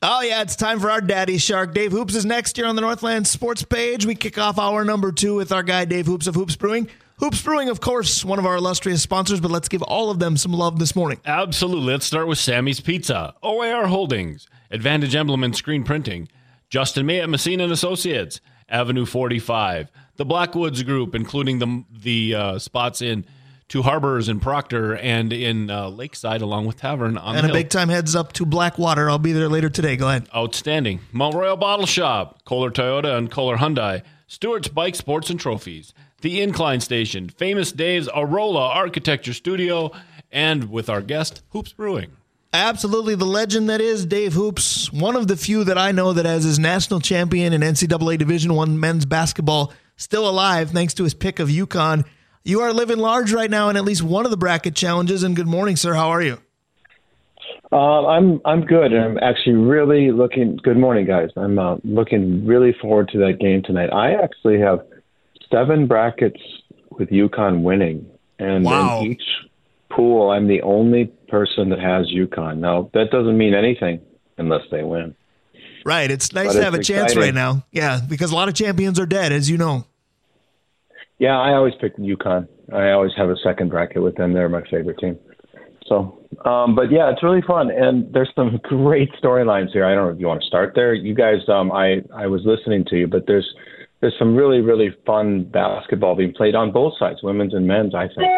Oh, yeah, it's time for our Daddy Shark. Dave Hoops is next year on the Northland Sports page. We kick off hour number two with our guy, Dave Hoops of Hoops Brewing. Hoops Brewing, of course, one of our illustrious sponsors, but let's give all of them some love this morning. Absolutely. Let's start with Sammy's Pizza, OAR Holdings, Advantage Emblem and Screen Printing, Justin May at Messina and Associates, Avenue 45, the Blackwoods Group, including the the uh, spots in Two Harbors in Proctor and in uh, Lakeside, along with Tavern on And a hill. big time heads up to Blackwater. I'll be there later today. Go ahead. Outstanding. Mount Royal Bottle Shop, Kolar Toyota and Kolar Hyundai, Stewart's Bike Sports and Trophies, The Incline Station, Famous Dave's Arola Architecture Studio, and with our guest, Hoops Brewing. Absolutely, the legend that is Dave Hoops, one of the few that I know that has his national champion in NCAA Division One men's basketball still alive, thanks to his pick of UConn. You are living large right now in at least one of the bracket challenges. And good morning, sir. How are you? Uh, I'm I'm good, I'm actually really looking. Good morning, guys. I'm uh, looking really forward to that game tonight. I actually have seven brackets with UConn winning, and Wow. in each pool, I'm the only person that has UConn. Now that doesn't mean anything unless they win. Right. It's nice But to have a chance right now. Yeah, because a lot of champions are dead, as you know. Yeah, I always pick UConn. I always have a second bracket with them. They're my favorite team. So, um, but yeah, it's really fun, and there's some great storylines here. I don't know if you want to start there. You guys, um, I I was listening to you, but there's there's some really really fun basketball being played on both sides, women's and men's. I think.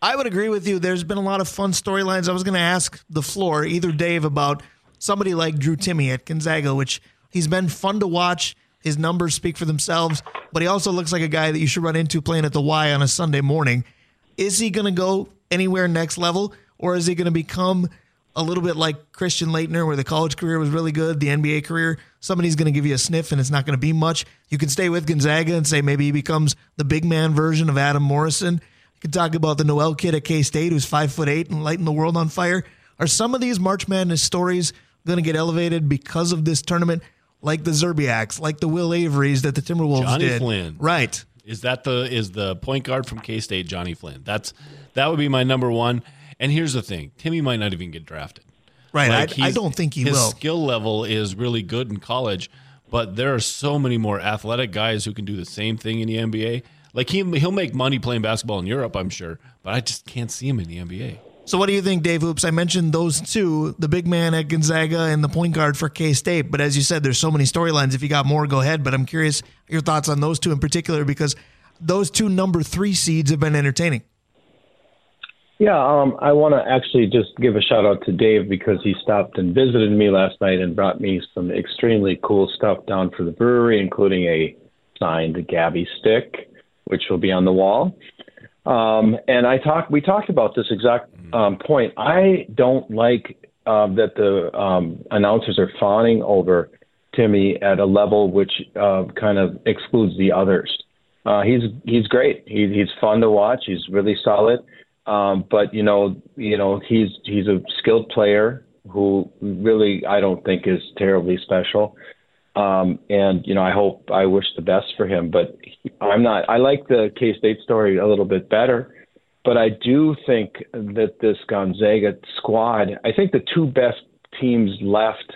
I would agree with you. There's been a lot of fun storylines. I was going to ask the floor, either Dave, about somebody like Drew Timme at Gonzaga, which he's been fun to watch. His numbers speak for themselves, but he also looks like a guy that you should run into playing at the Y on a Sunday morning. Is he going to go anywhere next level, or is he going to become a little bit like Christian Laettner, where the college career was really good, the NBA career? Somebody's going to give you a sniff, and it's not going to be much. You can stay with Gonzaga and say maybe he becomes the big man version of Adam Morrison. You can talk about the Nowell kid at K State who's five foot eight and lighting the world on fire. Are some of these March Madness stories going to get elevated because of this tournament, like the Szczerbiaks, like the Will Averys that the Timberwolves Johnny did? Flynn. Right. Is that the is the point guard from K State, Johnny Flynn? That's that would be my number one. And here's the thing: Timme might not even get drafted. Right. Like, I, I don't think he his will. skill level is really good in college, but there are so many more athletic guys who can do the same thing in the NBA. Like he he'll make money playing basketball in Europe, I'm sure, but I just can't see him in the NBA. So, what do you think, Dave Hoops? I mentioned those two, the big man at Gonzaga and the point guard for K State. But as you said, there's so many storylines. If you got more, go ahead. But I'm curious your thoughts on those two in particular because those two number three seeds have been entertaining. Yeah, um, I want to actually just give a shout out to Dave because he stopped and visited me last night and brought me some extremely cool stuff down for the brewery, including a signed Gabby stick, which will be on the wall. Um, and I talked, we talked about this exact um, point. I don't like uh, that the um, announcers are fawning over Timme at a level which uh, kind of excludes the others. Uh, he's he's great. He, he's fun to watch. He's really solid. Um, but you know, you know, he's he's a skilled player who really I don't think is terribly special. Um, and you know, I hope I wish the best for him. But he, I'm not. I like the K State story a little bit better. But I do think that this Gonzaga squad. I think the two best teams left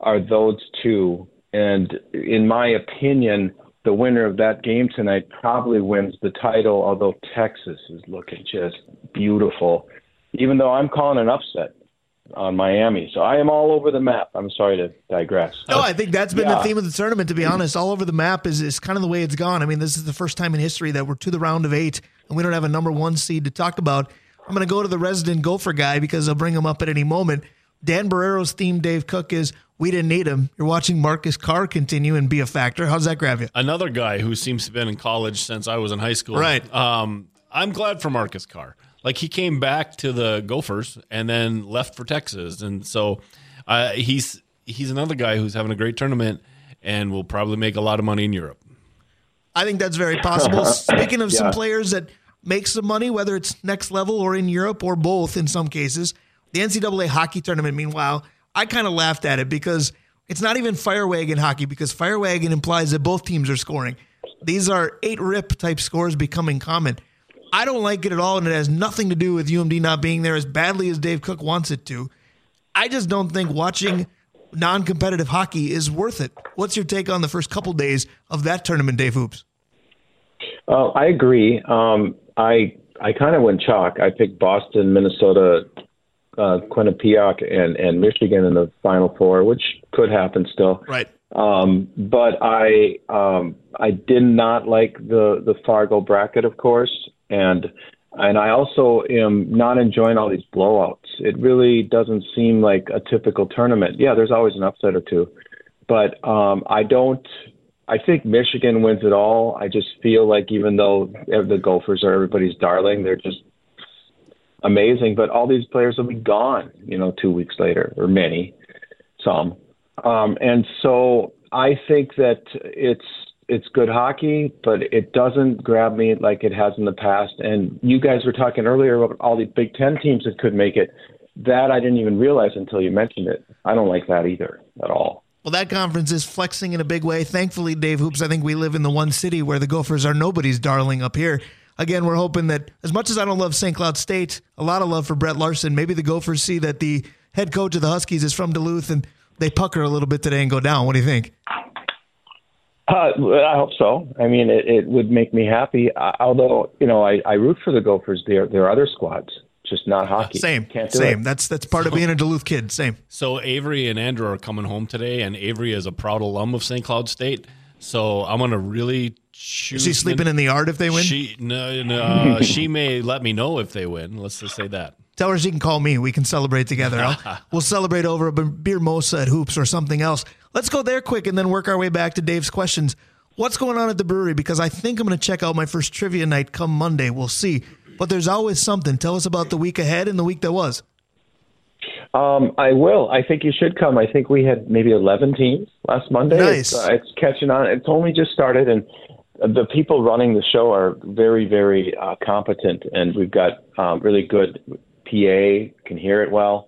are those two. And in my opinion, the winner of that game tonight probably wins the title, although Texas is looking just beautiful, even though I'm calling an upset on Miami. So I am all over the map. I'm sorry to digress. No, I think that's been the theme of the tournament, to be mm-hmm. honest. All over the map is, is kind of the way it's gone. I mean, this is the first time in history that we're to the round of eight and we don't have a number one seed to talk about. I'm going to go to the resident Gopher guy because I'll bring him up at any moment. Dan Barreiro's theme, Dave Cook, is we didn't need him. You're watching Marcus Carr continue and be a factor. How's that grab you? Another guy who seems to have been in college since I was in high school. Right. Um, I'm glad for Marcus Carr. Like he came back to the Gophers and then left for Texas, and so uh, he's he's another guy who's having a great tournament and will probably make a lot of money in Europe. I think that's very possible. Speaking of some players that make some money, whether it's next level or in Europe or both in some cases, the NCAA hockey tournament, meanwhile, I kind of laughed at it because it's not even fire wagon hockey because fire wagon implies that both teams are scoring. These are eight rip type scores becoming common. I don't like it at all, and it has nothing to do with UMD not being there as badly as Dave Cook wants it to. I just don't think watching non competitive hockey is worth it. What's your take on the first couple days of that tournament, Dave Hoops? Uh, I agree. Um, I I kind of went chalk. I picked Boston, Minnesota, uh, Quinnipiac, and and Michigan in the Final Four, which could happen still. Right. Um, but I um, I did not like the the Fargo bracket, of course, and and I also am not enjoying all these blowouts. It really doesn't seem like a typical tournament. Yeah, there's always an upset or two, but um, I don't. I think Michigan wins it all. I just feel like even though the Gophers are everybody's darling, they're just amazing. But all these players will be gone, you know, two weeks later, or many, some. Um, and so I think that it's it's good hockey, but it doesn't grab me like it has in the past. And you guys were talking earlier about all the Big Ten teams that could make it. That I didn't even realize until you mentioned it. I don't like that either at all. Well, that conference is flexing in a big way. Thankfully, Dave Hoops, I think we live in the one city where the Gophers are nobody's darling up here. Again, we're hoping that as much as I don't love St. Cloud State, a lot of love for Brett Larson, maybe the Gophers see that the head coach of the Huskies is from Duluth and they pucker a little bit today and go down. What do you think? Uh, I hope so. I mean, it, it would make me happy. Uh, although, you know, I, I root for the Gophers. There, there are other squads, just not hockey. Same, Can't do same. It. That's that's part of being a Duluth kid. Same. So Avery and Andrew are coming home today, and Avery is a proud alum of St. Cloud State. So I'm gonna really choose. Is he sleeping in the yard if they win? She no, no uh, she may let me know if they win. Let's just say that. Tell her she can call me. We can celebrate together. We'll celebrate over a beer mosa at Hoops or something else. Let's go there quick and then work our way back to Dave's questions. What's going on at the brewery? Because I think I'm going to check out my first trivia night come Monday. We'll see. But there's always something. Tell us about the week ahead and the week that was. Um, I will. I think you should come. I think we had maybe 11 teams last Monday. Nice. It's, uh, it's catching on. It's only just started, and the people running the show are very, very uh, competent, and we've got um, really good PA, can hear it well.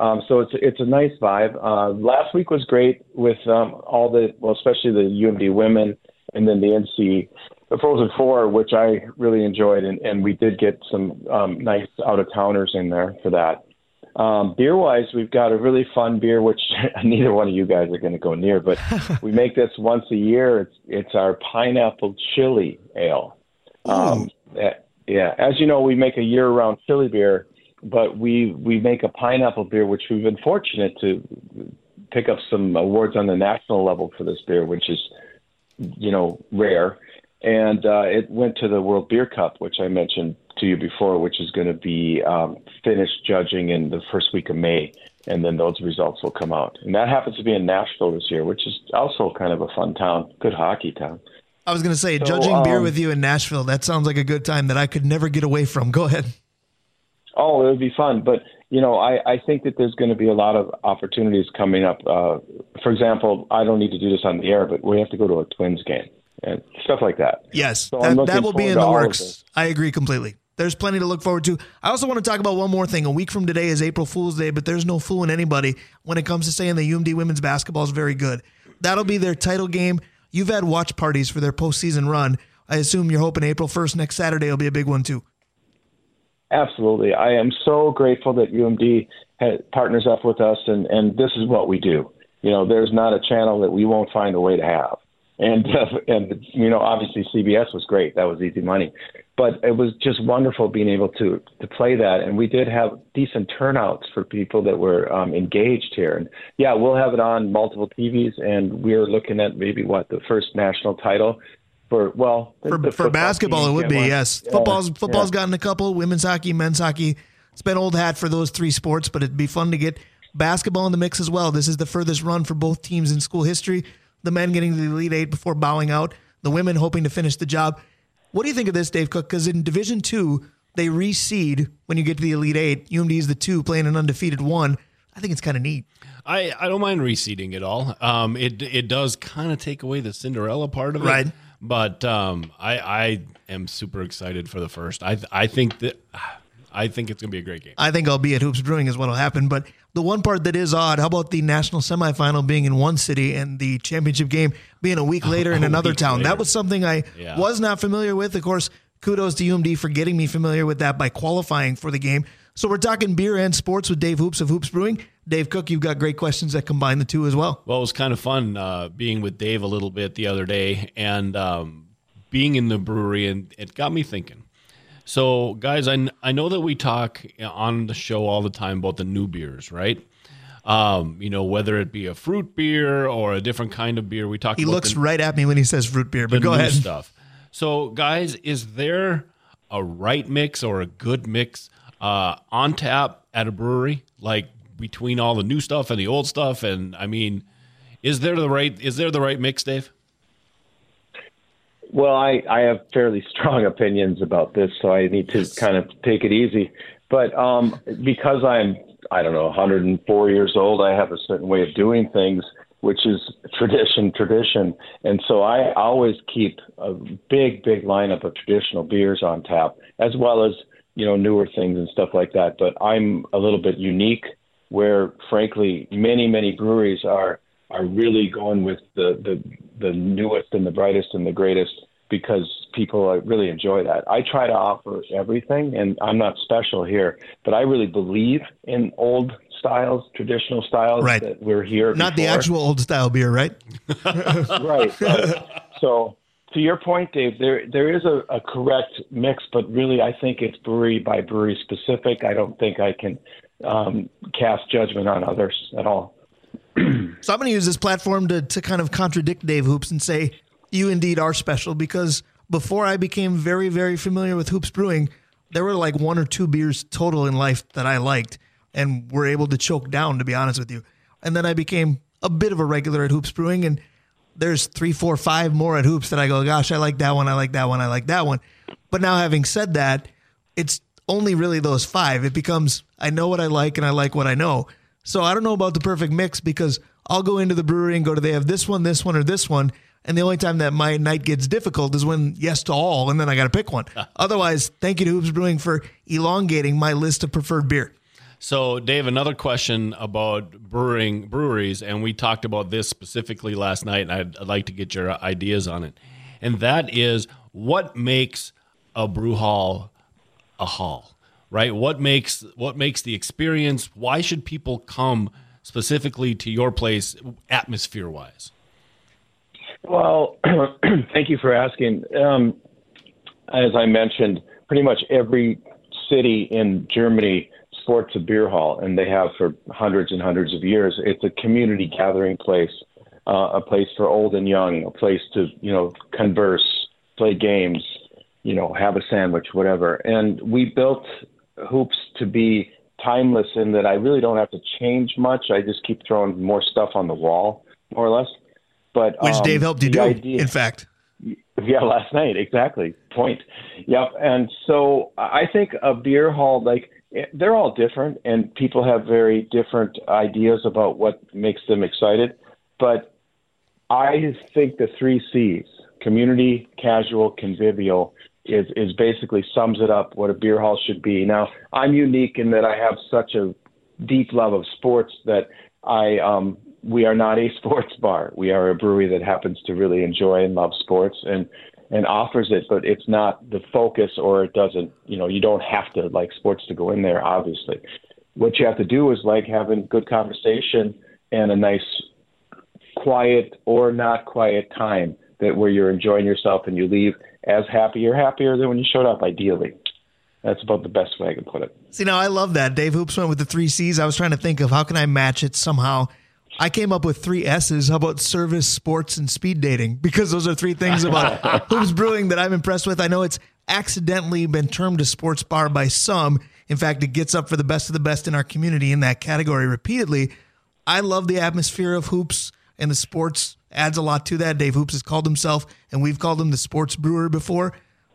Um, so it's it's a nice vibe. Uh, last week was great with um, all the well, especially the UMD women, and then the NC, the Frozen Four, which I really enjoyed, and, and we did get some um, nice out of towners in there for that. Um, beer wise, we've got a really fun beer, which neither one of you guys are going to go near, but we make this once a year. It's it's our pineapple chili ale. Um, eh, yeah, as you know, we make a year round chili beer, but we we make a pineapple beer, which we've been fortunate to pick up some awards on the national level for this beer, which is you know rare. And uh, it went to the World Beer Cup, which I mentioned to you before, which is going to be um, finished judging in the first week of May, and then those results will come out. And that happens to be in Nashville this year, which is also kind of a fun town, good hockey town. I was going to say, judging beer um, with you in Nashville, that sounds like a good time that I could never get away from. Go ahead. Oh, it would be fun, but you know, I, I think that there's going to be a lot of opportunities coming up. Uh, for example, I don't need to do this on the air, but we have to go to a Twins game and stuff like that. Yes, So that, that will be in the works. I agree completely. There's plenty to look forward to. I also want to talk about one more thing. A week from today is April Fool's Day, but there's no fooling anybody when it comes to saying the UMD women's basketball is very good. That'll be their title game. You've had watch parties for their postseason run. I assume you're hoping April 1st next Saturday will be a big one too. Absolutely. I am so grateful that UMD ha partners up with us, and, and this is what we do. You know, there's not a channel that we won't find a way to have. And, uh, and you know, obviously CBS was great. That was easy money. But it was just wonderful being able to, to play that. And we did have decent turnouts for people that were um, engaged here. And yeah, we'll have it on multiple TVs, and we're looking at maybe what, the first national title for, well, For, for basketball, it would be, win. yes. Yeah, Football's football's yeah. gotten a couple, women's hockey, men's hockey. It's been old hat for those three sports, but it'd be fun to get basketball in the mix as well. This is the furthest run for both teams in school history. The men getting to the Elite Eight before bowing out, the women hoping to finish the job. What do you think of this, Dave Cook? Because in Division Two, they reseed when you get to the Elite Eight. UMD is the two playing an undefeated one. I think it's kind of neat. I, I don't mind reseeding at all. Um, it it does kind of take away the Cinderella part of it, Right. But um, I I am super excited for the first. I I think that I think it's gonna be a great game. I think I'll be at Hoops Brewing is what'll happen. But the one part that is odd, how about the national semifinal being in one city and the championship game being a week later in another town? later. That was something I Yeah. was not familiar with. Of course, kudos to UMD for getting me familiar with that by qualifying for the game. So we're talking beer and sports with Dave Hoops of Hoops Brewing. Dave Cook, you've got great questions that combine the two as well. Well, it was kind of fun uh, being with Dave a little bit the other day and um, being in the brewery, and it got me thinking. So, guys, I, I know that we talk on the show all the time about the new beers, right? Um, you know, whether it be a fruit beer or a different kind of beer. We talked He looks the, right at me when he says fruit beer, but go ahead. stuff. So, guys, is there a right mix or a good mix uh, on tap at a brewery, like between all the new stuff and the old stuff? And I mean, is there the right is there the right mix, Dave? Well, I, I have fairly strong opinions about this, so I need to kind of take it easy. But um, because I'm, I don't know, 104 years old, I have a certain way of doing things, which is tradition, tradition. And so I always keep a big, big lineup of traditional beers on tap, as well as, you know, newer things and stuff like that. But I'm a little bit unique where, frankly, many, many breweries are are really going with the, the the newest and the brightest and the greatest because people really enjoy that. I try to offer everything, and I'm not special here, but I really believe in old styles, traditional styles Right. that we're here. Not the actual old style beer, right? right. right. so to your point, Dave, there there is a, a correct mix, but really I think it's brewery by brewery specific. I don't think I can um, cast judgment on others at all. So I'm going to use this platform to, to kind of contradict Dave Hoops and say you indeed are special because before I became very, very familiar with Hoops Brewing, there were like one or two beers total in life that I liked and were able to choke down, to be honest with you. And then I became a bit of a regular at Hoops Brewing, and there's three, four, five more at Hoops that I go, gosh, I like that one, I like that one, I like that one. But now having said that, it's only really those five. It becomes I know what I like and I like what I know. So I don't know about the perfect mix because I'll go into the brewery and go to they have this one, this one, or this one. And the only time that my night gets difficult is when yes to all, and then I got to pick one. Otherwise, thank you to Hoops Brewing for elongating my list of preferred beer. So, Dave, another question about brewing breweries, and we talked about this specifically last night, and I'd, I'd like to get your ideas on it. And that is, what makes a brew hall a hall, right? What makes what makes the experience? Why should people come specifically to your place, atmosphere wise? Well, thank you for asking. Um, as I mentioned, pretty much every city in Germany sports a beer hall, and they have for hundreds and hundreds of years. It's a community gathering place, uh, a place for old and young, a place to you know converse, play games, you know, have a sandwich, whatever. And we built hoops to be timeless in that I really don't have to change much. I just keep throwing more stuff on the wall, more or less. But Which um, Dave helped you do, idea- in fact. yeah, last night, exactly. Point. Yep. And so I think a beer hall, like, they're all different, and people have very different ideas about what makes them excited. But I think the three C's community, casual, convivial is, is basically sums it up what a beer hall should be. Now, I'm unique in that I have such a deep love of sports that I um, we are not a sports bar. We are a brewery that happens to really enjoy and love sports and and offers it, but it's not the focus or it doesn't, you know, you don't have to like sports to go in there, obviously. What you have to do is like having good conversation and a nice quiet or not quiet time that where you're enjoying yourself and you leave as happy or happier than when you showed up ideally. That's about the best way I can put it. See, now I love that. Dave Hoops went with the three C's. I was trying to think of how can I match it somehow. I came up with three S's. How about service, sports, and speed dating? Because those are three things about Hoops Brewing that I'm impressed with. I know it's accidentally been termed a sports bar by some. In fact, it gets up for the best of the best in our community in that category repeatedly. I love the atmosphere of hoops and the sports adds a lot to that. Dave Hoops has called himself, and we've called him the sports brewer before.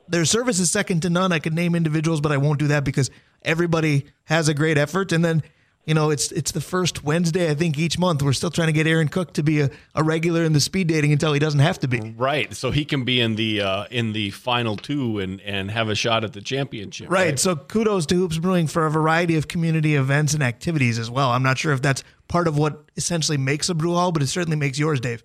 Their service is second to none. I could name individuals, but I won't do that because everybody has a great effort. And then You know, it's it's the first Wednesday I think each month. We're still trying to get Aaron Cook to be a, a regular in the speed dating until he doesn't have to be. Right, so he can be in the uh, in the final two and and have a shot at the championship. Right. So kudos to Hoops Brewing for a variety of community events and activities as well. I'm not sure if that's part of what essentially makes a brew hall, but it certainly makes yours, Dave.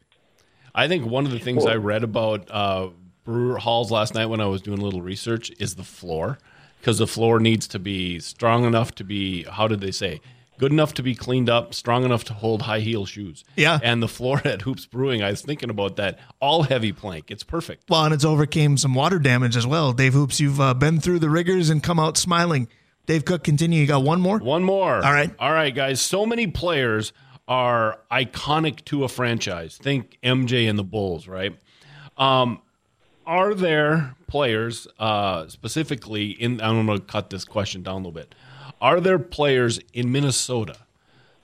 I think one of the things I read about uh, brewer halls last night when I was doing a little research is the floor, because the floor needs to be strong enough to be how did they say good enough to be cleaned up, strong enough to hold high heel shoes. Yeah. and the floor at Hoops Brewing, I was thinking about that. All heavy plank, it's perfect. Well, and it's overcame some water damage as well. Dave Hoops, you've uh, been through the rigors and come out smiling. Dave Cook, continue. You got one more? One more. All right. All right, guys. So many players are iconic to a franchise. Think MJ and the Bulls, right? Um, are there players uh, specifically in? I'm going to cut this question down a little bit. Are there players in Minnesota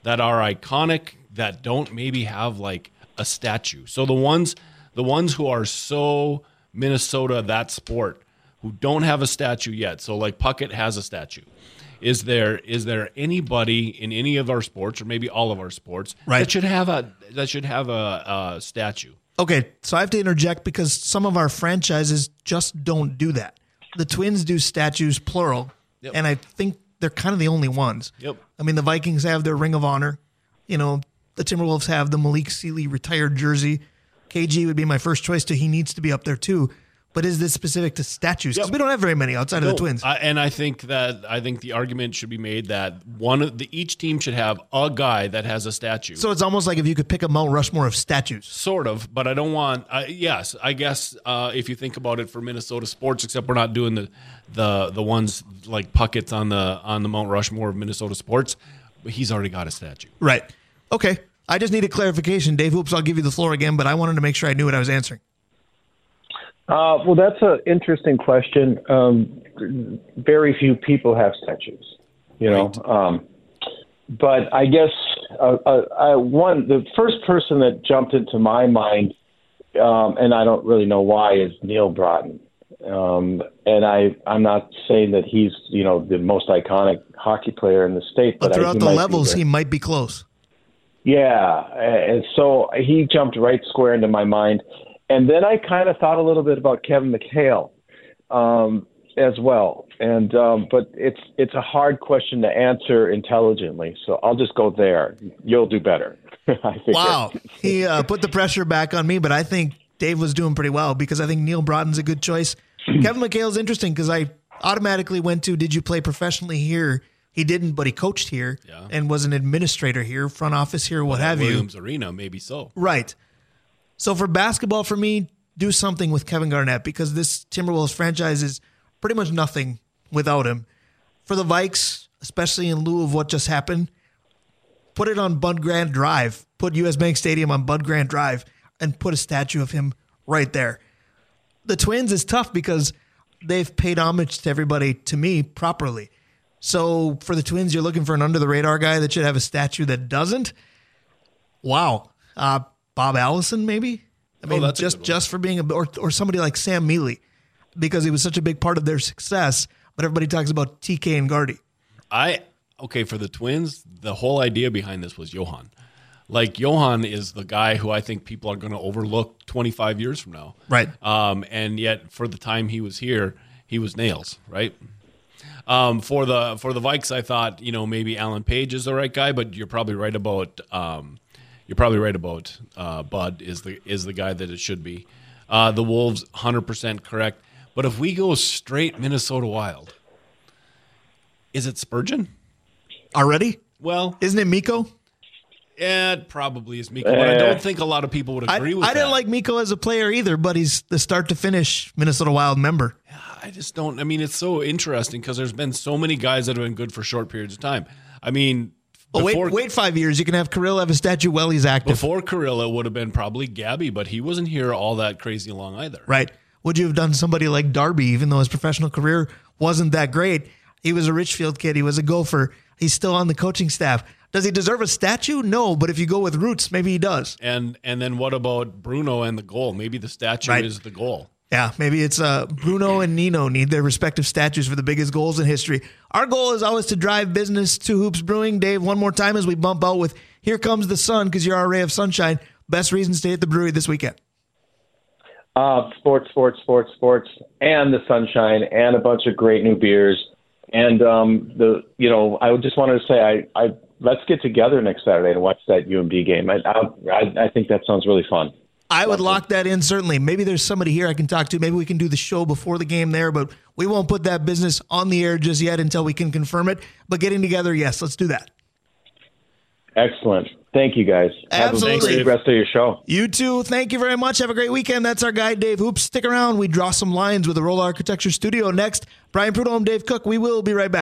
that are iconic that don't maybe have like a statue? So the ones, the ones who are so Minnesota that sport who don't have a statue yet. So like Puckett has a statue. Is there is there anybody in any of our sports or maybe all of our sports Right. that should have a that should have a, a statue? Okay, so I have to interject because some of our franchises just don't do that. The Twins do statues plural, Yep. and I think they're kind of the only ones. Yep. I mean, the Vikings have their Ring of Honor. You know, the Timberwolves have the Malik Sealy retired jersey. KG would be my first choice to he needs to be up there too. But is this specific to statues? Because Yep. we don't have very many outside of the Twins. I, and I think that I think the argument should be made that one of the each team should have a guy that has a statue. so it's almost like if you could pick a Mount Rushmore of statues. sort of, but I don't want. Yes, I guess uh, if you think about it for Minnesota sports, except we're not doing the the the ones like Puckett's on the on the Mount Rushmore of Minnesota sports. But he's already got a statue. Right. Okay. I just needed clarification. Dave Hoops, I'll give you the floor again, but I wanted to make sure I knew what I was answering. Uh, well, that's an interesting question. Um, very few people have statues, you know. Um, but I guess uh, uh, I, one, the first person that jumped into my mind, um, and I don't really know why, is Neal Broten. Um, and I, I'm not saying that he's, you know, the most iconic hockey player in the state, But but throughout he the levels, he might be close. Yeah, and so he jumped right square into my mind, and then I kind of thought a little bit about Kevin McHale um, as well. And um, but it's it's a hard question to answer intelligently, so I'll just go there. You'll do better. I. Wow. He uh, put the pressure back on me, but I think Dave was doing pretty well because I think Neal Broten's a good choice. Hmm. Kevin McHale's interesting because I automatically went to did you play professionally here? He didn't, but he coached here Yeah. and was an administrator here, front office here, what have you. Williams Arena, maybe so. Right. So for basketball, for me, do something with Kevin Garnett because this Timberwolves franchise is pretty much nothing without him. For the Vikes, especially in lieu of what just happened, put it on Bud Grant Drive. Put US Bank Stadium on Bud Grant Drive and put a statue of him right there. The Twins is tough because they've paid homage to everybody to me properly. So for the Twins, you're looking for an under the radar guy that should have a statue that doesn't. Wow. Uh, Bob Allison, maybe? I mean, Oh, just just for being a or or somebody like Sam Mele, because he was such a big part of their success. But everybody talks about TK and Gardy. I okay for the Twins. The whole idea behind this was Johan. Like Johan is the guy who I think people are going to overlook 25 years from now. Right. Um, and yet, for the time he was here, he was nails. Right. Um, for the for the Vikes, I thought you know maybe Alan Page is the right guy, but you're probably right about um, you're probably right about uh, Bud is the is the guy that it should be. Uh, the Wolves, 100 percent correct. But if we go straight Minnesota Wild, is it Spurgeon? Already? Well, Isn't it Mikko? Yeah, it probably is Mikko, but I don't think a lot of people would I, agree with that. I didn't like Mikko as a player either, but he's the start to finish Minnesota Wild member. I just don't. I mean, it's so interesting because there's been so many guys that have been good for short periods of time. I mean, Oh, before, wait, wait five years. You can have Kirill have a statue while he's active. before Carilla would have been probably Gabby, but he wasn't here all that crazy long either. right? Would you have done somebody like Darby, even though his professional career wasn't that great? He was a Richfield kid. He was a gopher. He's still on the coaching staff. Does he deserve a statue? No, but if you go with roots, maybe he does. And and then what about Bruno and the goal? Maybe the statue Right. is the goal. Yeah, maybe it's uh, Bruno and Nino need their respective statues for the biggest goals in history. Our goal is always to drive business to Hoops Brewing. Dave, one more time as we bump out with Here Comes the Sun because you're our ray of sunshine. Best reasons to hit the brewery this weekend. Uh, sports, sports, sports, sports, and the sunshine, and a bunch of great new beers. And um, the, you know, I just wanted to say, I, I let's get together next Saturday and watch that UMD game. I, I, I think that sounds really fun. I would lock that in certainly. Maybe there's somebody here I can talk to. Maybe we can do the show before the game there, but we won't put that business on the air just yet until we can confirm it. But getting together, yes, let's do that. Excellent. Thank you guys. Absolutely. Have a great rest of your show. You too. Thank you very much. Have a great weekend. That's our guy, Dave Hoops. Stick around. We draw some lines with the Arola Architecture Studio next. Brian Prudhomme, Dave Cook. We will be right back.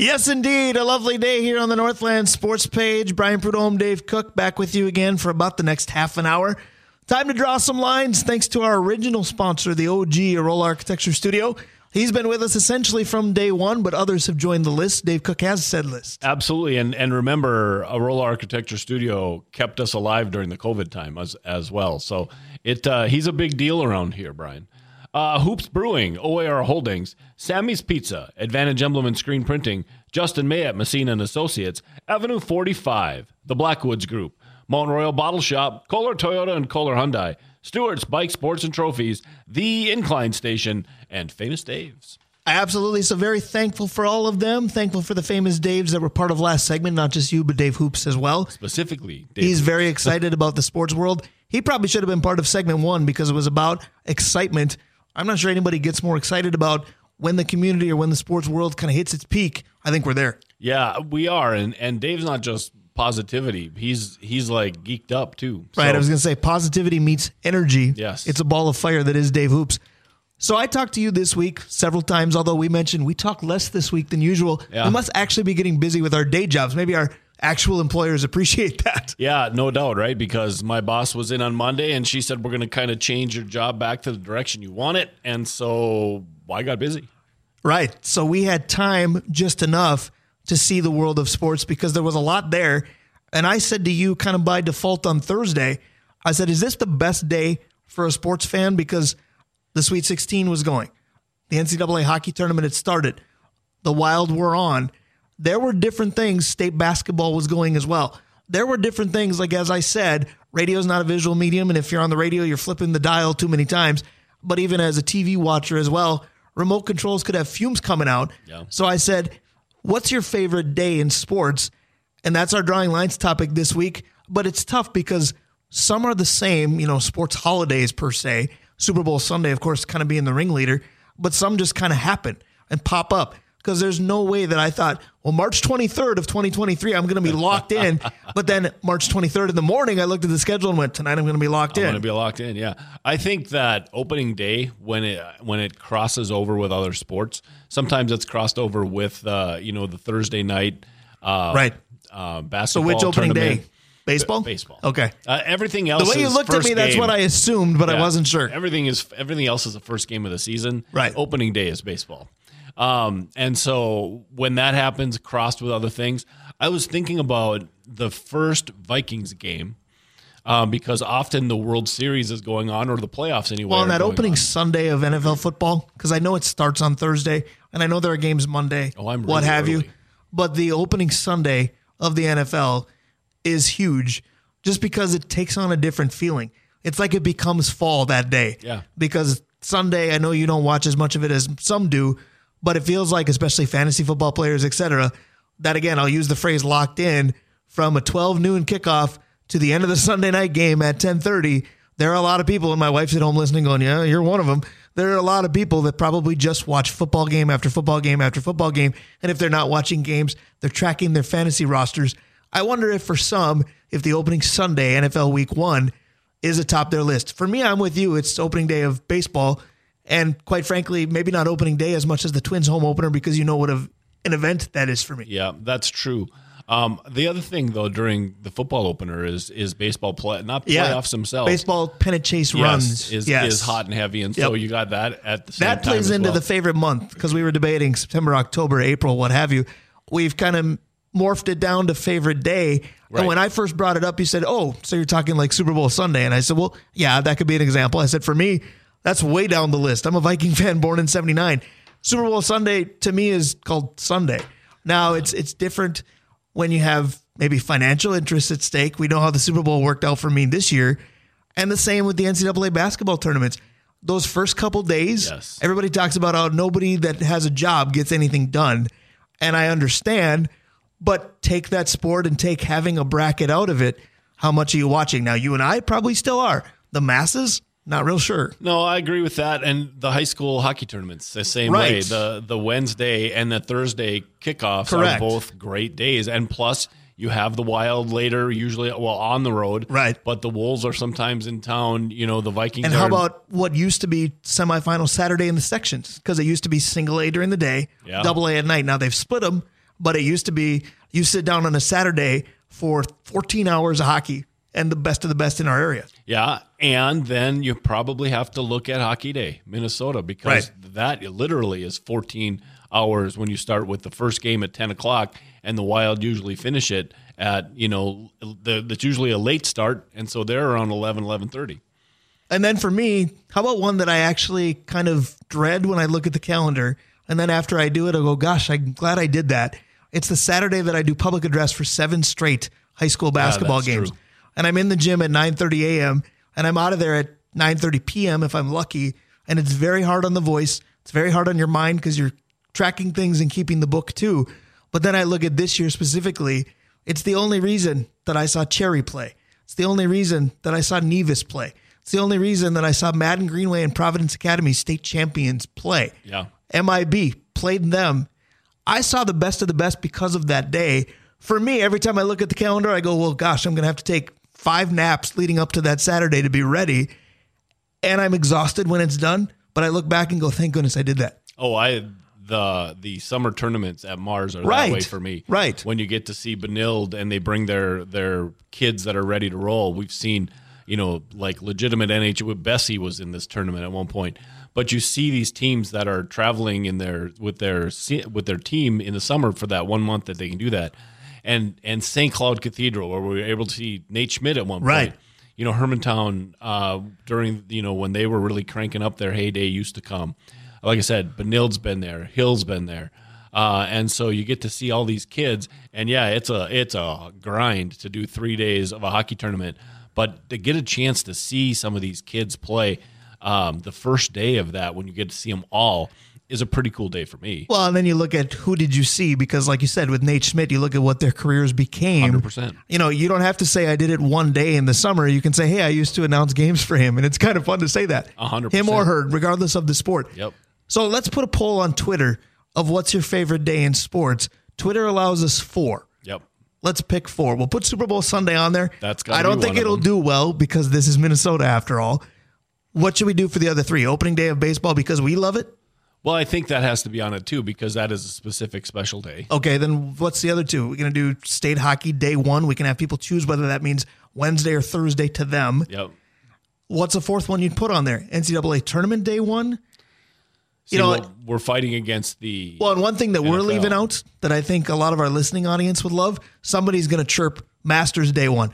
Yes, indeed. A lovely day here on the Northland Sports page. Brian Prudhomme, Dave Cook back with you again for about the next half an hour. Time to draw some lines thanks to our original sponsor, the OG Arola Architecture Studio. He's been with us essentially from day one, but others have joined the list. Dave Cook has said list. Absolutely, and and remember, Arola Architecture Studio kept us alive during the COVID time as as well. So it uh, he's a big deal around here, Brian. Uh, Hoops Brewing, OAR Holdings, Sammy's Pizza, Advantage Emblem and Screen Printing, Justin May at Messina and Associates, Avenue 45, The Blackwoods Group, Mount Royal Bottle Shop, Kolar Toyota and Kolar Hyundai, Stewart's Bike Sports and Trophies, The Incline Station, and Famous Dave's. Absolutely. So very thankful for all of them. Thankful for the famous Daves that were part of last segment, not just you, but Dave Hoops as well. Specifically, Dave He's Hoops. very excited about the sports world. He probably should have been part of segment one because it was about excitement. I'm not sure anybody gets more excited about when the community or when the sports world kind of hits its peak. I think we're there. Yeah, we are, and and Dave's not just positivity. He's he's like geeked up too. Right. So- I was going to say positivity meets energy. Yes. It's a ball of fire that is Dave Hoops. So I talked to you this week several times, although we mentioned we talk less this week than usual. Yeah. We must actually be getting busy with our day jobs. Maybe our actual employers appreciate that. Yeah, no doubt, right? Because my boss was in on Monday and she said we're going to kind of change your job back to the direction you want it, and so I got busy. Right. So we had time just enough to see the world of sports because there was a lot there. And I said to you, kind of by default on Thursday, I said, Is this the best day for a sports fan? Because the Sweet 16 was going, the NCAA hockey tournament had started, the Wild were on. There were different things. State basketball was going as well. There were different things. Like, as I said, radio is not a visual medium. And if you're on the radio, you're flipping the dial too many times. But even as a TV watcher as well, remote controls could have fumes coming out. Yeah. So I said, What's your favorite day in sports? And that's our drawing lines topic this week. But it's tough because some are the same, you know, sports holidays per se. Super Bowl Sunday, of course, kind of being the ringleader, but some just kind of happen and pop up because there's no way that I thought, well, March 23rd of 2023, I'm going to be locked in. but then March 23rd in the morning, I looked at the schedule and went, tonight I'm going to be locked I'm in. going to be locked in. Yeah, I think that opening day when it when it crosses over with other sports, sometimes it's crossed over with uh, you know the Thursday night uh, Right. uh, so basketball. which opening tournament. day? Baseball? Baseball. Okay. Uh, everything else. The way you looked at me, that's game. what I assumed, but I wasn't sure. Everything is everything else is the first game of the season. Right. Opening day is baseball. Um, and so when that happens, crossed with other things, I was thinking about the first Vikings game. Um, because often the World Series is going on or the playoffs anyway. Well, on that opening on. Sunday of NFL football, because I know it starts on Thursday, and I know there are games Monday, Oh, I'm what really have you. But the opening Sunday of the NFL is huge, just because it takes on a different feeling. It's like it becomes fall that day. Yeah. Because Sunday, I know you don't watch as much of it as some do, but it feels like, especially fantasy football players, etc., that again, I'll use the phrase locked in from a 12 noon kickoff to the end of the Sunday night game at 1030. There are a lot of people, and my wife's at home listening, going, "Yeah, you're one of them." There are a lot of people that probably just watch football game after football game after football game, and if they're not watching games, they're tracking their fantasy rosters. I wonder if for some, if the opening Sunday NFL Week One is atop their list. For me, I'm with you. It's opening day of baseball, And quite frankly, maybe not opening day as much as the Twins home opener because you know what a, an event that is for me. Yeah, that's true. Um, the other thing though during the football opener is is baseball play not Yeah. playoffs themselves. Baseball pennant chase yes, runs is yes. is hot and heavy, and so Yep. you got that at the same time. that plays into well. the favorite month because we were debating September, October, April, what have you. We've kind of morphed it down to favorite day. Right. And when I first brought it up, you said, "Oh, so you're talking like Super Bowl Sunday?" And I said, "Well, yeah, that could be an example." I said, "For me, that's way down the list. I'm a Viking fan born in '79. Super Bowl Sunday to me is called Sunday. Now it's it's different when you have maybe financial interests at stake. We know how the Super Bowl worked out for me this year, and the same with the NCAA basketball tournaments. Those first couple days, Yes. everybody talks about how nobody that has a job gets anything done, and I understand. But take that sport and take having a bracket out of it. How much are you watching now? You and I probably still are. The masses, not real sure. No, I agree with that. And the high school hockey tournaments, the same Right. way. The the Wednesday and the Thursday kickoffs Correct. are both great days. And plus, you have the Wild later, usually well on the road. Right. But the Wolves are sometimes in town. You know, the Vikings. And how about what used to be semifinal Saturday in the sections? Because it used to be single A during the day, Yeah. double A at night. Now they've split them, but it used to be you sit down on a Saturday for 14 hours of hockey and the best of the best in our area. Yeah, and then you probably have to look at Hockey Day, Minnesota, because that literally is 14 hours when you start with the first game at 10 o'clock, and the Wild usually finish it at you know the, that's usually a late start, and so they're around 11, 11:30. And then for me, how about one that I actually kind of dread when I look at the calendar? And then after I do it, I go, gosh, I'm glad I did that. It's the Saturday that I do public address for seven straight high school basketball that's games. true. And I'm in the gym at 9:30 a.m. and I'm out of there at 9:30 p.m. if I'm lucky. And it's very hard on the voice. It's very hard on your mind because you're tracking things and keeping the book too. But then I look at this year specifically. It's the only reason that I saw Cherry play. It's the only reason that I saw Nevis play. It's the only reason that I saw Madden Greenway and Providence Academy state champions play. Yeah. MIB played them. I saw the best of the best because of that day. For me, every time I look at the calendar, I go, well, gosh, I'm going to have to take five naps leading up to that Saturday to be ready. And I'm exhausted when it's done. But I look back and go, thank goodness I did that. Oh, I the the summer tournaments at Mars are Right. that way for me. Right. When you get to see Benilde and they bring their their kids that are ready to roll. We've seen, you know, like legitimate NHL. Bessie was in this tournament at one point. But you see these teams that are traveling in their with their with their team in the summer for that one month that they can do that. And and St. Cloud Cathedral, where we were able to see Nate Schmidt at one Right. point you know Hermantown uh, during you know when they were really cranking up their heyday used to come. Like I said, Benilde's been there, Hill's been there, uh, and so you get to see all these kids. And yeah, it's a it's a grind to do three days of a hockey tournament, but to get a chance to see some of these kids play um, the first day of that when you get to see them all is a pretty cool day for me. Well, and then you look at who did you see? Because, like you said, with Nate Schmidt, you look at what their careers became. 100%. You know, you don't have to say I did it one day in the summer. You can say, hey, I used to announce games for him. And it's kind of fun to say that. A hundred Him or her, regardless of the sport. Yep. So let's put a poll on Twitter of what's your favorite day in sports. Twitter allows us four. Yep. Let's pick four. We'll put Super Bowl Sunday on there. That's I don't think it'll do well because this is Minnesota after all. What should we do for the other three? Opening day of baseball because we love it? Well, I think that has to be on it too because that is a specific special day. Okay, then what's the other two? We're going to do state hockey day one. We can have people choose whether that means Wednesday or Thursday to them. Yep. What's the fourth one you'd put on there? NCAA tournament day one? See, know well, we're fighting against the Well, and one thing that we're leaving out that I think a lot of our listening audience would love somebody's going to chirp Masters day one.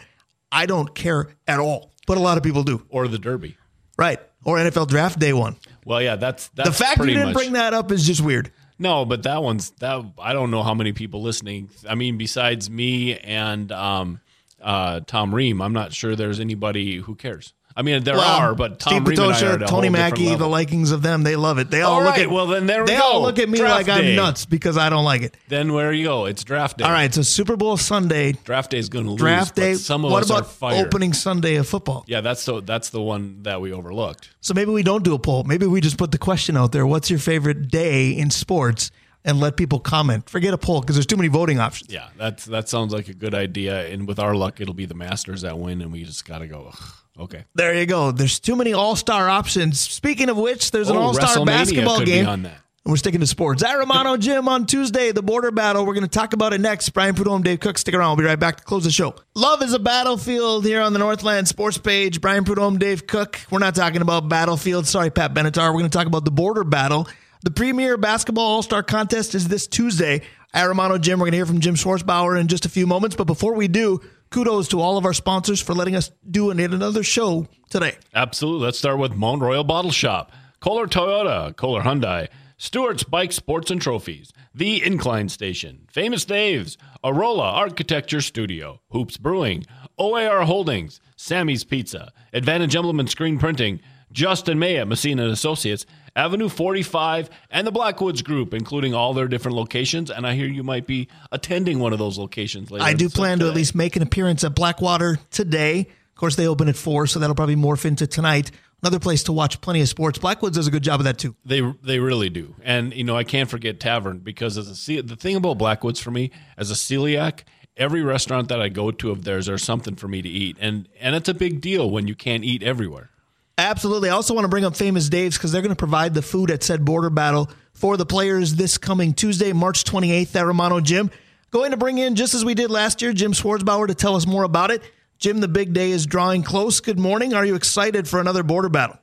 I don't care at all, but a lot of people do. or the Derby. Right. Or NFL draft day one. Well, yeah, that's that's The fact you didn't much, bring that up is just weird. No, but that one's that. I don't know how many people listening. I mean, besides me and um, uh, Tom Ream, I'm not sure there's anybody who cares. I mean, there Well, are, but Tom Steve Ream and I are Patosha, at Tony Mackey, the likings of them, they love it. They all, All look at well, then there they go. all look at me Draft like I'm nuts because I don't like it. Then where you go? It's draft day. All right, so Super Bowl Sunday, draft day is going to lose. draft day. Some of what us are about opening Sunday of football? Yeah, that's the that's the one that we overlooked. So maybe we don't do a poll. Maybe we just put the question out there. What's your favorite day in sports? And let people comment. Forget a poll because there's too many voting options. Yeah, that's that sounds like a good idea. And with our luck, it'll be the Masters that win, and we just got to go. Ugh, okay. There you go. There's too many all star options. Speaking of which, there's an Oh, all star basketball game. on that. And we're sticking to sports. At Romano Gym on Tuesday, the border battle. We're going to talk about it next. Brian Prudhomme, Dave Cook, stick around. We'll be right back to close the show. Love is a battlefield here on the Northland Sports page. Brian Prudhomme, Dave Cook. We're not talking about battlefield. Sorry, Pat Benatar. We're going to talk about the border battle. The premier basketball all star contest is this Tuesday at Romano Gym. We're going to hear from Jim Schwarzbauer in just a few moments. But before we do, kudos to all of our sponsors for letting us do an- another show today. Absolutely. Let's start with Mount Royal Bottle Shop, Kolar Toyota, Kolar Hyundai, Stewart's Bike Sports and Trophies, The Incline Station, Famous Dave's, Arola Architecture Studio, Hoops Brewing, OAR Holdings, Sammy's Pizza, Advantage Emblem and Screen Printing, Justin May at Messina Associates, Avenue 45, and the Blackwoods Group, including all their different locations. And I hear you might be attending one of those locations later. I do plan to at least make an appearance at Blackwater today. Of course, they open at four, so that'll probably morph into tonight. Another place to watch plenty of sports. Blackwoods does a good job of that too. They they really do, and you know I can't forget Tavern because as a the thing about Blackwoods for me as a celiac, every restaurant that I go to of theirs, there's something for me to eat, and and it's a big deal when you can't eat everywhere. Absolutely. I also want to bring up Famous Dave's because they're going to provide the food at said border battle for the players this coming Tuesday, March 28th at Romano Gym. Going to bring in, just as we did last year, Jim Schwarzbauer to tell us more about it. Jim, the big day is drawing close. Good morning. Are you excited for another border battle?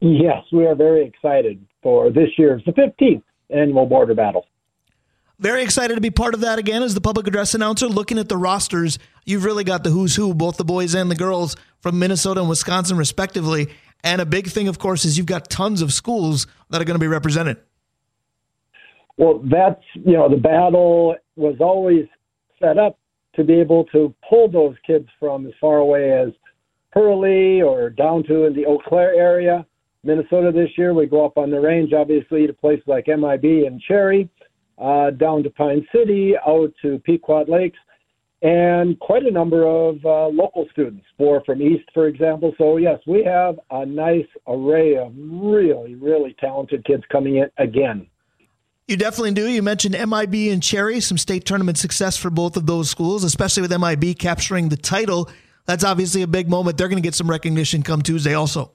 Yes, we are very excited for this year's the 15th annual border battle. Very excited to be part of that again as the public address announcer. Looking at the rosters, you've really got the who's who, both the boys and the girls from Minnesota and Wisconsin, respectively. And a big thing, of course, is you've got tons of schools that are going to be represented. Well, that's, you know, the battle was always set up to be able to pull those kids from as far away as Hurley or down to in the Eau Claire area. Minnesota this year, we go up on the range, obviously, to places like MIB and Cherry, uh, down to Pine City, out to Pequot Lakes, and quite a number of uh, local students, four from East, for example. So, yes, we have a nice array of really, really talented kids coming in again. You definitely do. You mentioned MIB and Cherry, some state tournament success for both of those schools, especially with MIB capturing the title. That's obviously a big moment. They're going to get some recognition come Tuesday, also.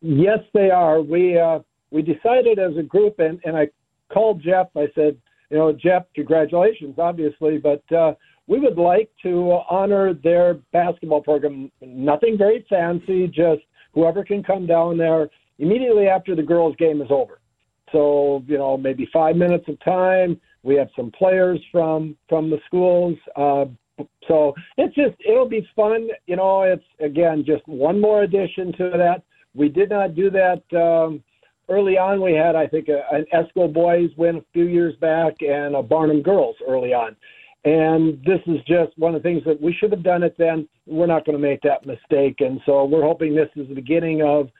Yes, they are. We uh, we decided as a group, and, and I called Jeff. I said, you know, Jeff, congratulations, obviously, but uh, we would like to honor their basketball program. Nothing very fancy, just whoever can come down there immediately after the girls' game is over. So you know, maybe five minutes of time. We have some players from from the schools. Uh, so it's just it'll be fun. You know, it's again just one more addition to that. We did not do that um, early on. We had, I think, a, an Esko boys win a few years back and a Barnum girls early on. And this is just one of the things that we should have done it then. We're not going to make that mistake. And so we're hoping this is the beginning of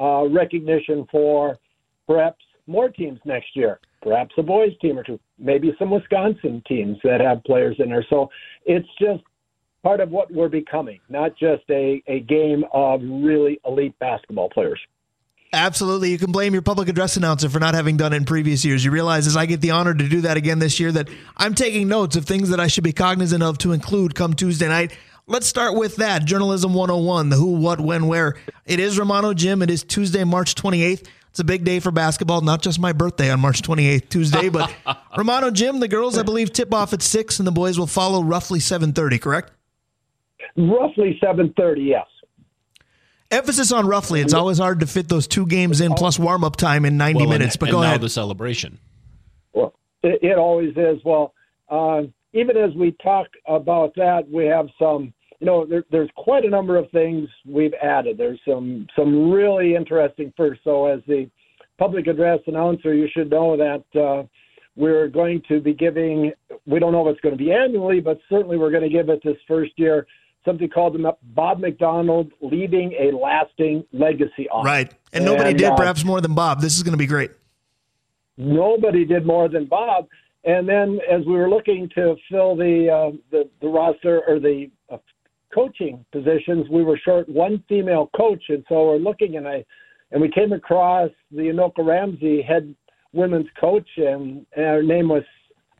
uh, recognition for perhaps more teams next year, perhaps a boys team or two, maybe some Wisconsin teams that have players in there. So it's just part of what we're becoming, not just a, a game of really elite basketball players. Absolutely. You can blame your public address announcer for not having done it in previous years. You realize as I get the honor to do that again this year that I'm taking notes of things that I should be cognizant of to include come Tuesday night. Let's start with that. Journalism 101, the who, what, when, where. It is Romano Gym. It is Tuesday, March 28th. It's a big day for basketball, not just my birthday on March 28th, Tuesday, but Romano Gym, the girls, I believe, tip off at 6 and the boys will follow roughly 7:30, correct? Roughly 7:30, yes. Emphasis on roughly. It's always hard to fit those two games in plus warm-up time in 90 Well, minutes, and, but and go now ahead. the celebration. Well, it, it always is. Well, uh, even as we talk about that, we have some. You know, there, there's quite a number of things we've added. There's some some really interesting first. So, as the public address announcer, you should know that uh, we're going to be giving. We don't know if it's going to be annually, but certainly we're going to give it this first year something called the Bob McDonald leaving a lasting legacy on. Right. And nobody And, did uh, perhaps more than Bob. This is going to be great. nobody did more than Bob. And then as we were looking to fill the uh, the, the roster or the uh, coaching positions, we were short one female coach, and so we're looking, and I and we came across the Anoka Ramsey head women's coach, and, and her name was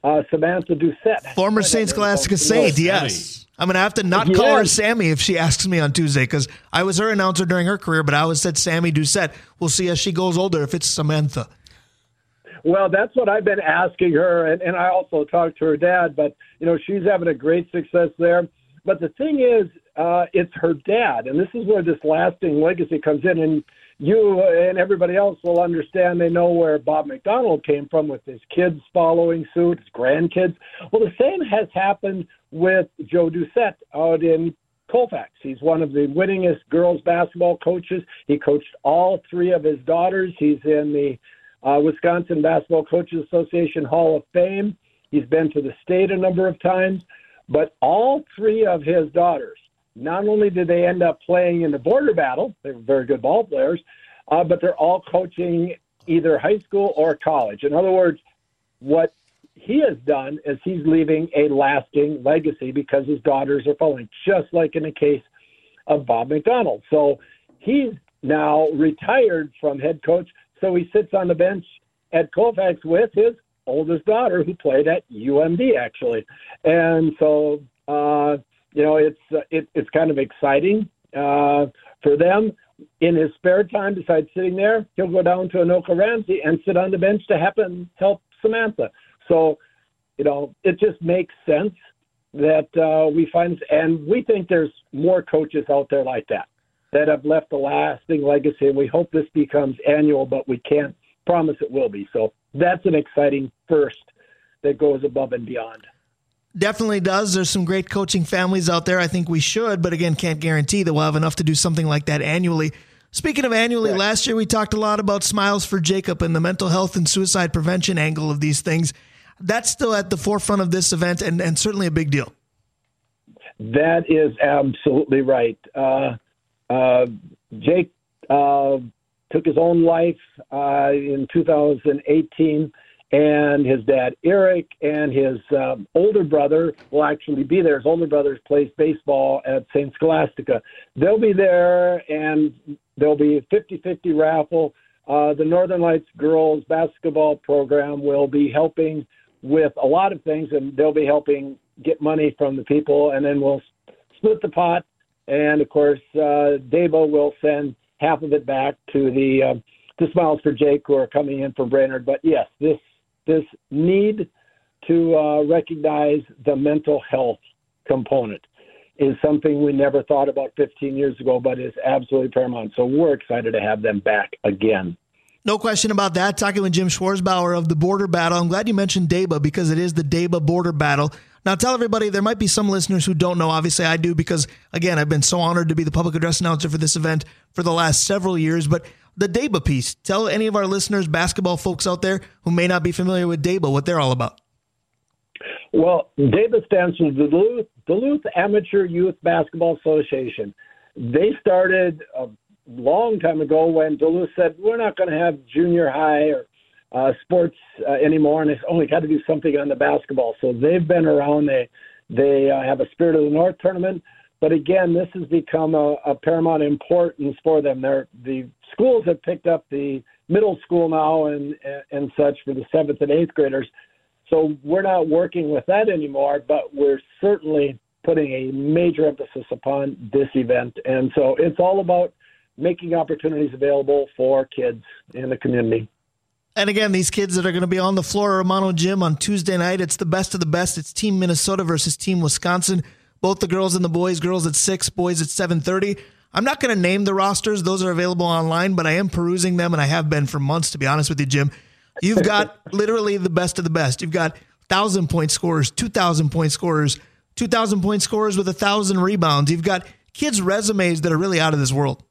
uh, Samantha Doucette. Former St. Scholastica Saint, yes. I'm going to have to not call her Sammy if she asks me on Tuesday because I was her announcer during her career, but I always said Sammy Doucette. We'll see as she goes older if it's Samantha. Well, that's what I've been asking her, and, and I also talked to her dad, but, you know, she's having a great success there. But the thing is, uh, it's her dad, and this is where this lasting legacy comes in. And you and everybody else will understand. They know where Bob McDonald came from with his kids following suit, his grandkids. Well, the same has happened with Joe Doucette out in Colfax. He's one of the winningest girls basketball coaches. He coached all three of his daughters. He's in the uh, Wisconsin Basketball Coaches Association Hall of Fame. He's been to the state a number of times. But all three of his daughters, not only did they end up playing in the border battle, they were very good ball players, uh, but they're all coaching either high school or college. In other words, what he has done is he's leaving a lasting legacy because his daughters are following, just like in the case of Bob McDonald. So he's now retired from head coach, so he sits on the bench at Colfax with his oldest daughter who played at UMD actually, and so uh, you know it's uh, it, it's kind of exciting uh, for them. In his spare time, besides sitting there, he'll go down to Anoka Ramsey and sit on the bench to happen help Samantha. So, you know, it just makes sense that uh, we find, and we think there's more coaches out there like that that have left a lasting legacy. And we hope this becomes annual, but we can't promise it will be. So that's an exciting first that goes above and beyond. Definitely does. There's some great coaching families out there. I think we should, but again, can't guarantee that we'll have enough to do something like that annually. Speaking of annually, last year we talked a lot about Smiles for Jacob and the mental health and suicide prevention angle of these things. That's still at the forefront of this event and, and certainly a big deal. That is absolutely right. Uh, uh, Jake uh, took his own life uh, in 2018, and his dad Eric and his um, older brother will actually be there. His older brother plays baseball at St. Scholastica. They'll be there, and there'll be a 50-50 raffle. Uh, the Northern Lights girls basketball program will be helping with a lot of things, and they'll be helping get money from the people, and then we'll split the pot. And of course, uh, DAYBA will send half of it back to the uh, to Smiles for Jake who are coming in from Brainerd. But yes, this this need to uh, recognize the mental health component is something we never thought about 15 years ago, but is absolutely paramount. So we're excited to have them back again. No question about that. Talking with Jim Schwarzbauer of the Border Battle. I'm glad you mentioned DAYBA because it is the DAYBA Border Battle. Now, tell everybody there might be some listeners who don't know. Obviously, I do because, again, I've been so honored to be the public address announcer for this event for the last several years. But the DAYBA piece, tell any of our listeners, basketball folks out there who may not be familiar with DAYBA, what they're all about. Well, DAYBA stands for Duluth, Duluth Amateur Youth Basketball Association. They started a long time ago when Duluth said, we're not going to have junior high or uh, sports uh, anymore, and it's only got to do something on the basketball. So they've been around. They they uh, have a Spirit of the North tournament, but again, this has become a, a paramount importance for them. They're, the schools have picked up the middle school now and and such for the seventh and eighth graders. So we're not working with that anymore, but we're certainly putting a major emphasis upon this event. And so it's all about making opportunities available for kids in the community. And again, these kids that are going to be on the floor at Romano Gym on Tuesday night, it's the best of the best. It's Team Minnesota versus Team Wisconsin. Both the girls and the boys. Girls at six, boys at seven thirty. I'm not going to name the rosters; those are available online. But I am perusing them, and I have been for months. To be honest with you, Jim, you've got literally the best of the best. You've got thousand point scorers, two thousand point scorers, two thousand point scorers with a thousand rebounds. You've got kids' resumes that are really out of this world.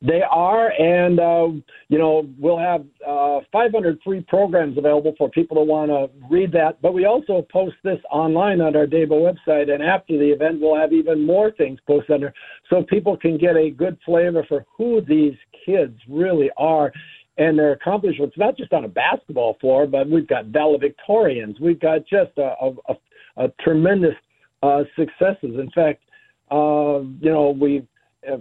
They are, and uh, you know we'll have uh, 500 free programs available for people that want to read that. But we also post this online on our DAYBA website, and after the event, we'll have even more things posted under, so people can get a good flavor for who these kids really are and their accomplishments, not just on a basketball floor, but we've got valedictorians. We've got just a, a, a, a tremendous uh, successes. In fact, uh, you know, we uh,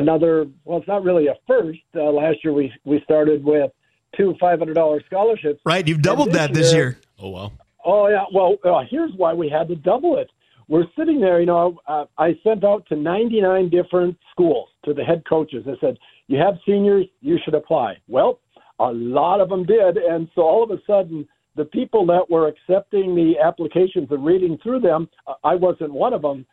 another. Well, it's not really a first. Uh, last year we we started with two $500 scholarships. Right, you've doubled that this year. Oh well. Oh yeah. Well, uh, here's why we had to double it. We're sitting there. You know, uh, I sent out to 99 different schools to the head coaches. I said, "You have seniors, you should apply." Well, a lot of them did, and so all of a sudden, the people that were accepting the applications and reading through them, uh, I wasn't one of them,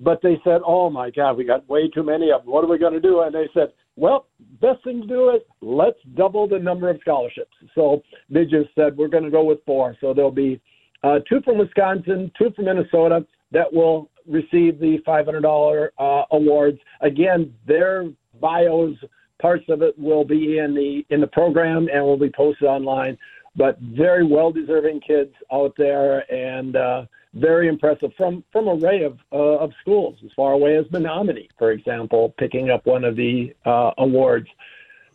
but they said, "Oh my God, we got way too many of them. What are we going to do?" And they said, "Well, best thing to do is let's double the number of scholarships." So they just said, "We're going to go with four." So there'll be uh, two from Wisconsin, two from Minnesota that will receive the $500 uh, awards. Again, their bios, parts of it will be in the in the program and will be posted online. But very well deserving kids out there and uh, very impressive from from array of uh, of schools as far away as Menomonie, for example, picking up one of the uh, awards.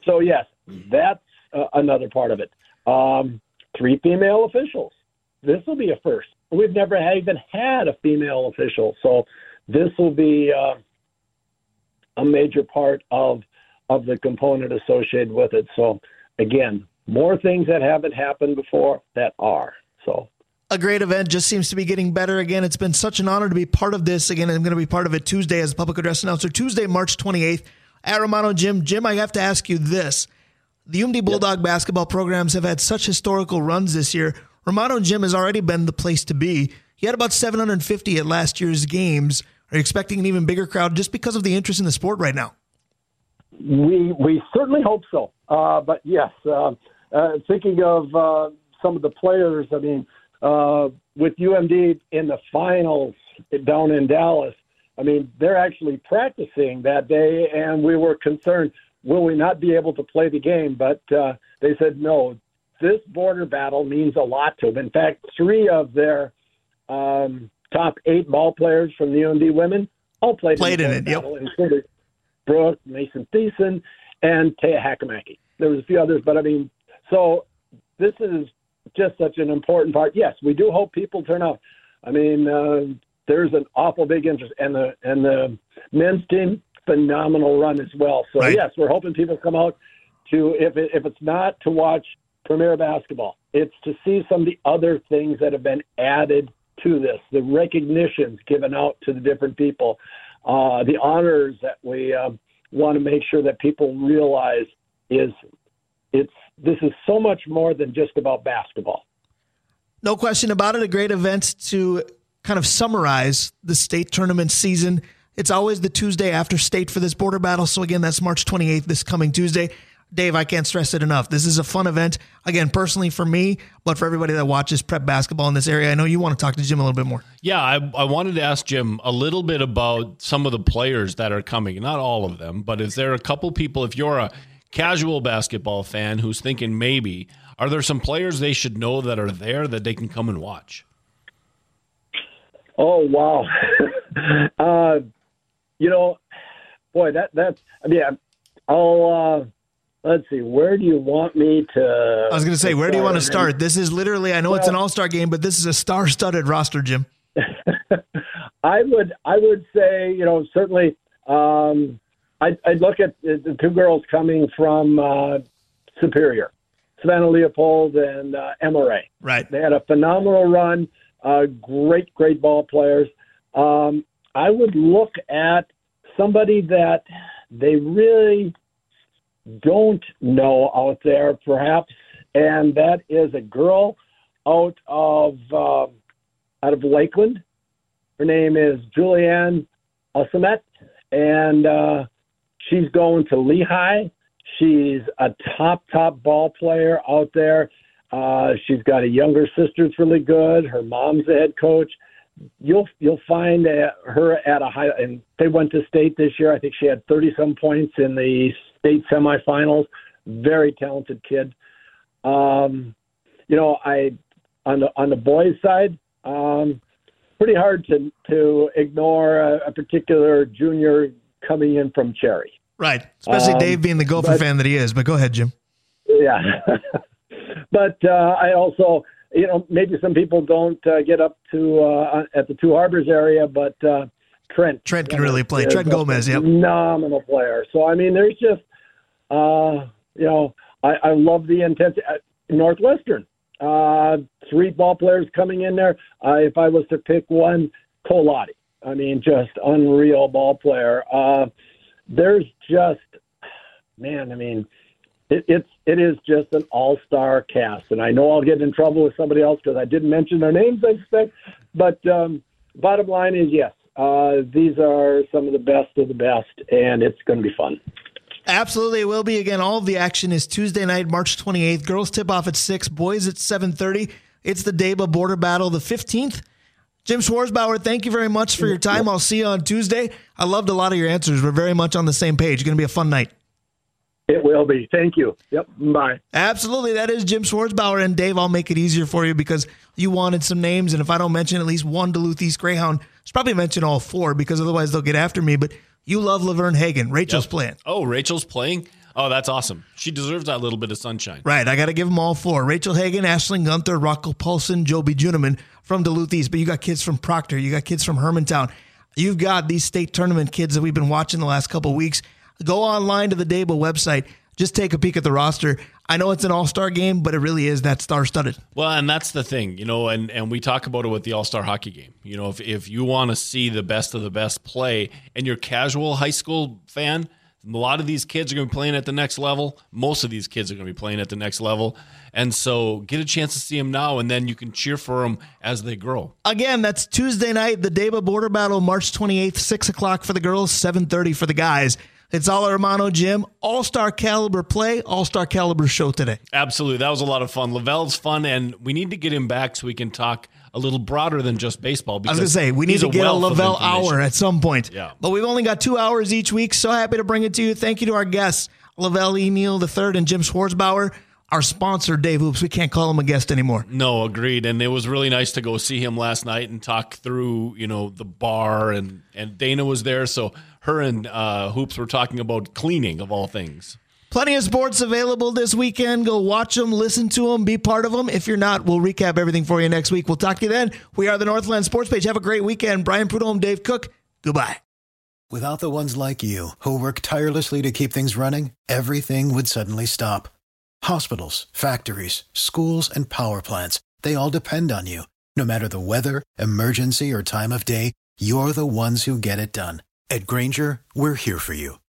So yes, that's uh, another part of it. Um, three female officials this will be a first. We've never even had a female official, so this will be uh, a major part of of the component associated with it. So again, more things that haven't happened before that are so. A great event just seems to be getting better again. It's been such an honor to be part of this. Again, I'm going to be part of it Tuesday as a public address announcer. Tuesday, March 28th at Romano Gym. Jim, I have to ask you this. The UMD Bulldog yep. basketball programs have had such historical runs this year. Romano Gym has already been the place to be. He had about 750 at last year's games. Are you expecting an even bigger crowd just because of the interest in the sport right now? We we certainly hope so. Uh, but yes, uh, uh, thinking of uh, some of the players, I mean, uh, with UMD in the finals down in Dallas, I mean, they're actually practicing that day, and we were concerned, will we not be able to play the game? But uh, they said, no, this border battle means a lot to them. In fact, three of their um, top eight ball players from the UMD women all played, played in, in it. Battle, yep. including Brooke, Mason Thiessen, and Taya Hakamaki. There was a few others, but I mean, so this is just such an important part. Yes, we do hope people turn out. I mean, uh, there's an awful big interest, and the and the men's team phenomenal run as well. So right. yes, we're hoping people come out to if it, if it's not to watch Premier Basketball. It's to see some of the other things that have been added to this, the recognitions given out to the different people, uh, the honors that we uh, want to make sure that people realize is it's this is so much more than just about basketball. No question about it. A great event to kind of summarize the state tournament season. It's always the Tuesday after state for this border battle. So again, that's March 28th, this coming Tuesday. Dave, I can't stress it enough. This is a fun event. Again, personally for me, but for everybody that watches prep basketball in this area, I know you want to talk to Jim a little bit more. Yeah, I, I wanted to ask Jim a little bit about some of the players that are coming. Not all of them, but is there a couple people, if you're a casual basketball fan who's thinking maybe, are there some players they should know that are there that they can come and watch? Oh, wow. uh, you know, boy, that that's, I mean, I'll, uh, let's see, where do you want me to? I was going to say, where do you want to start? This is literally, I know well, it's an all star game, but this is a star studded roster, Jim. I would, I would say, you know, certainly, um, I'd, I'd, look at the two girls coming from uh, Superior, Savannah Leopold and uh, Emma Ray. Right. They had a phenomenal run. Uh, great, great ball players. Um, I would look at somebody that they really don't know out there, perhaps, and that is a girl out of uh, out of Lakeland. Her name is Julianne Ossamet, and uh, she's going to Lehigh. She's a top top ball player out there. Uh, she's got a younger sister that's really good. Her mom's the head coach. You'll you'll find her at a high, and they went to state this year. I think she had thirty some points in the state semifinals. Very talented kid. Um, you know, I on the on the boys' side, um, pretty hard to to ignore a, a, particular junior coming in from Cherry. Right, especially um, Dave being the Gopher but, fan that he is. But go ahead, Jim. Yeah, but uh, I also, you know, maybe some people don't uh, get up to uh, at the Two Harbors area, but uh, Trent. Trent can really play. Trent Gomez, yeah, phenomenal player. So I mean, there's just uh, you know, I, I love the intensity. Uh, Northwestern, uh, three ball players coming in there. Uh, if I was to pick one, Colati. I mean, just unreal ball player. Uh, there's just, man, I mean, it, it's it is just an all star cast, and I know I'll get in trouble with somebody else because I didn't mention their names. I expect, but um, bottom line is yes, uh, these are some of the best of the best, and it's going to be fun. Absolutely, it will be again. All of the action is Tuesday night, March 28th. Girls tip off at six, boys at 7:30. It's the DAYBA Border Battle, the 15th. Jim Schwarzbauer, thank you very much for your time. I'll see you on Tuesday. I loved a lot of your answers. We're very much on the same page. It's going to be a fun night. It will be. Thank you. Yep. Bye. Absolutely. That is Jim Schwarzbauer. And Dave, I'll make it easier for you because you wanted some names. And if I don't mention at least one Duluth East Greyhound, I probably mention all four because otherwise they'll get after me. But you love Laverne Hagen. Rachel's yep. playing. Oh, Rachel's playing? Oh, that's awesome. She deserves that little bit of sunshine. Right. I got to give them all four. Rachel Hagen, Ashling Gunther, Rocco Paulson, Joby Juneman from Duluth East. But you got kids from Proctor. You got kids from Hermantown. You've got these state tournament kids that we've been watching the last couple weeks. Go online to the DAYBA website. Just take a peek at the roster. I know it's an all star game, but it really is that star studded. Well, and that's the thing, you know, and, and we talk about it with the all star hockey game. You know, if, if you want to see the best of the best play and you're casual high school fan, a lot of these kids are going to be playing at the next level. Most of these kids are going to be playing at the next level. And so get a chance to see them now, and then you can cheer for them as they grow. Again, that's Tuesday night, the DAYBA Border Battle, March 28th, 6 o'clock for the girls, 7.30 for the guys. It's Ala Romano Gym, all star caliber play, all star caliber show today. Absolutely. That was a lot of fun. Lavelle's fun, and we need to get him back so we can talk a little broader than just baseball. I was going to say, we need to get a Lavelle hour at some point. Yeah. But we've only got two hours each week. So happy to bring it to you. Thank you to our guests, Lavelle Emil III and Jim Schwarzbauer our sponsor, Dave Hoops. We can't call him a guest anymore. No, agreed. And it was really nice to go see him last night and talk through, you know, the bar and and Dana was there, so her and uh, Hoops were talking about cleaning of all things. Plenty of sports available this weekend. Go watch them, listen to them, be part of them. If you're not, we'll recap everything for you next week. We'll talk to you then. We are the Northland Sports Page. Have a great weekend. Brian Prudhomme, Dave Cook. Goodbye. Without the ones like you who work tirelessly to keep things running, everything would suddenly stop Hospitals, factories, schools, and power plants, they all depend on you. No matter the weather, emergency, or time of day, you're the ones who get it done. At Grainger, we're here for you